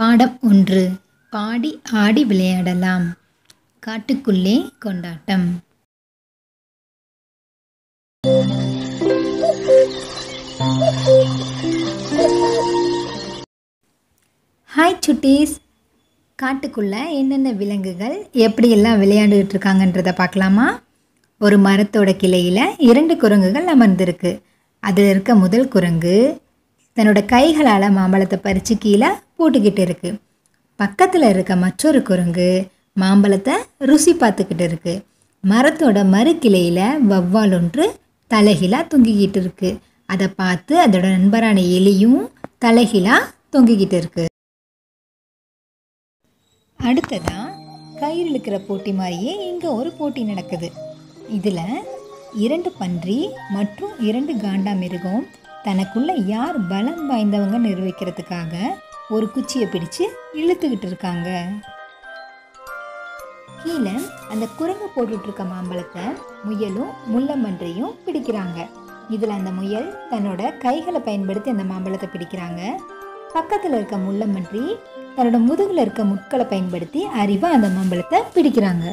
பாடம் ஒன்று. பாடி ஆடி விளையாடலாம். காட்டுக்குள்ளே கொண்டாட்டம். ஹாய் சுட்டீஸ் காட்டுக்குள்ளே என்னென்ன விலங்குகள் எப்படியெல்லாம் விளையாண்டுகிட்டு இருக்காங்கன்றதை பார்க்கலாமா? ஒரு மரத்தோட கிளையில் இரண்டு குரங்குகள் அமர்ந்திருக்கு. அதில் இருக்க முதல் குரங்கு தன்னோட கைகளால் மாம்பழத்தை பறித்து கீழே போட்டுக்கிட்டு இருக்கு. பக்கத்தில் இருக்க மற்றொரு குரங்கு மாம்பழத்தை ருசி பார்த்துக்கிட்டு இருக்கு. மரத்தோட மறு கிளையில் வவ்வால் ஒன்று தலைகிலாக தொங்கிக்கிட்டு இருக்கு. அதை பார்த்து அதோட நண்பரான எலியும் தலைகீழாக தொங்கிக்கிட்டு இருக்கு. அடுத்ததான் கயிறு இழுக்கிற போட்டி மாதிரியே இங்கே ஒரு போட்டி நடக்குது. இதில் இரண்டு பன்றி மற்றும் இரண்டு காண்டா மிருகம் தனக்குள்ளே யார் பலம் வாய்ந்தவங்க நிர்வகிக்கிறதுக்காக ஒரு குச்சியை பிடிச்சு இழுத்துக்கிட்டு இருக்காங்க. கீழே அந்த குரங்கு போட்டுட்ருக்க மாம்பழத்தை முயலும் முள்ளமன்றையும் பிடிக்கிறாங்க. இதில் அந்த முயல் தன்னோட கைகளை பயன்படுத்தி அந்த மாம்பழத்தை பிடிக்கிறாங்க. பக்கத்தில் இருக்க முள்ளம்பன்றி தன்னோட முதுகில் இருக்க முட்களை பயன்படுத்தி அறிவாக அந்த மாம்பழத்தை பிடிக்கிறாங்க.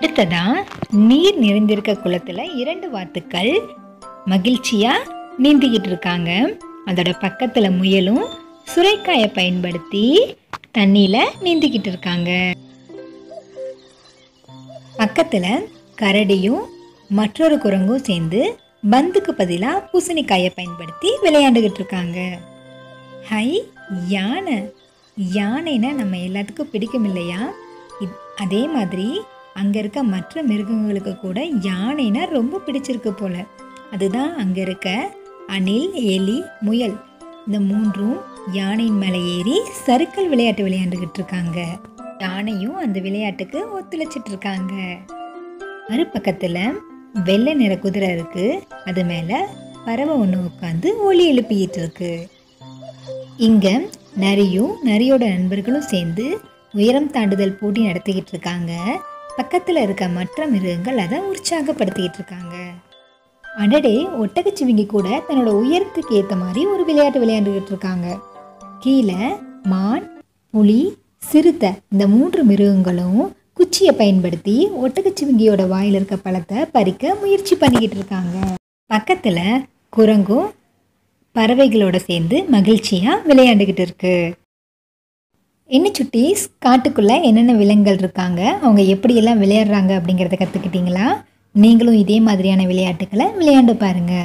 அடுத்ததான் நீர் நிறைந்திருக்க குளத்தில் இரண்டு வாத்துக்கள் மகிழ்ச்சியா நீந்திக்கிட்டு இருக்காங்க. அதோட பக்கத்துல முயலும் சுரைக்காயை பயன்படுத்தி தண்ணியில நீந்திக்கிட்டு இருக்காங்க. பக்கத்துல கரடியும் மற்றொரு குரங்கும் சேர்ந்து பந்துக்கு பதிலாக பூசணிக்காயை பயன்படுத்தி விளையாண்டுக்கிட்டு இருக்காங்க. ஹை யானை. யானைனா நம்ம எல்லாத்துக்கும் பிடிக்கும் இல்லையா? அதே மாதிரி அங்கே இருக்க மற்ற மிருகங்களுக்கு கூட யானைனா ரொம்ப பிடிச்சிருக்கு போல. அதுதான் அங்கே இருக்க அணில் எலி முயல். இந்த மூன்றும் யானையின் மேலே ஏறி சறுக்கல் விளையாட்டு விளையாண்டுக்கிட்டு இருக்காங்க. யானையும் அந்த விளையாட்டுக்கு ஒத்துழைச்சிட்டு இருக்காங்க. மறுபக்கத்தில் வெள்ளை நிற குதிரை இருக்கு. அது மேலே பறவை ஒன்று உட்காந்து ஒலி எழுப்பிக்கிட்டு இருக்கு. இங்க நரியும் நரியோட நண்பர்களும் சேர்ந்து உயரம் தாண்டுதல் போட்டி நடத்திக்கிட்டு இருக்காங்க. பக்கத்தில் இருக்க மற்ற மிருகங்கள் அதை உற்சாகப்படுத்திக்கிட்டு இருக்காங்க. அடடே ஒட்டகச்சிவிங்கி கூட தன்னோட உயரத்துக்கு ஏற்ற மாதிரி ஒரு விளையாட்டு விளையாண்டுக்கிட்டு இருக்காங்க. கீழே மான் புலி சிறுத்தை இந்த மூன்று மிருகங்களும் குச்சியை பயன்படுத்தி ஒட்டகச்சிவிங்கியோட வாயில் இருக்க பழத்தை பறிக்க முயற்சி பண்ணிக்கிட்டு இருக்காங்க. பக்கத்தில் குரங்கும் பறவைகளோட சேர்ந்து மகிழ்ச்சியாக விளையாண்டுக்கிட்டு இருக்கு. என்ன சுட்டீஸ்? காட்டுக்குள்ளே என்னென்ன விலங்குகள் இருக்காங்க? அவங்க எப்படியெல்லாம் விளையாடுறாங்க அப்படிங்கிறத கற்றுக்கிட்டீங்களா நீங்களும் இதே மாதிரியான விளையாட்டுகளை விளையாண்டு பாருங்கள்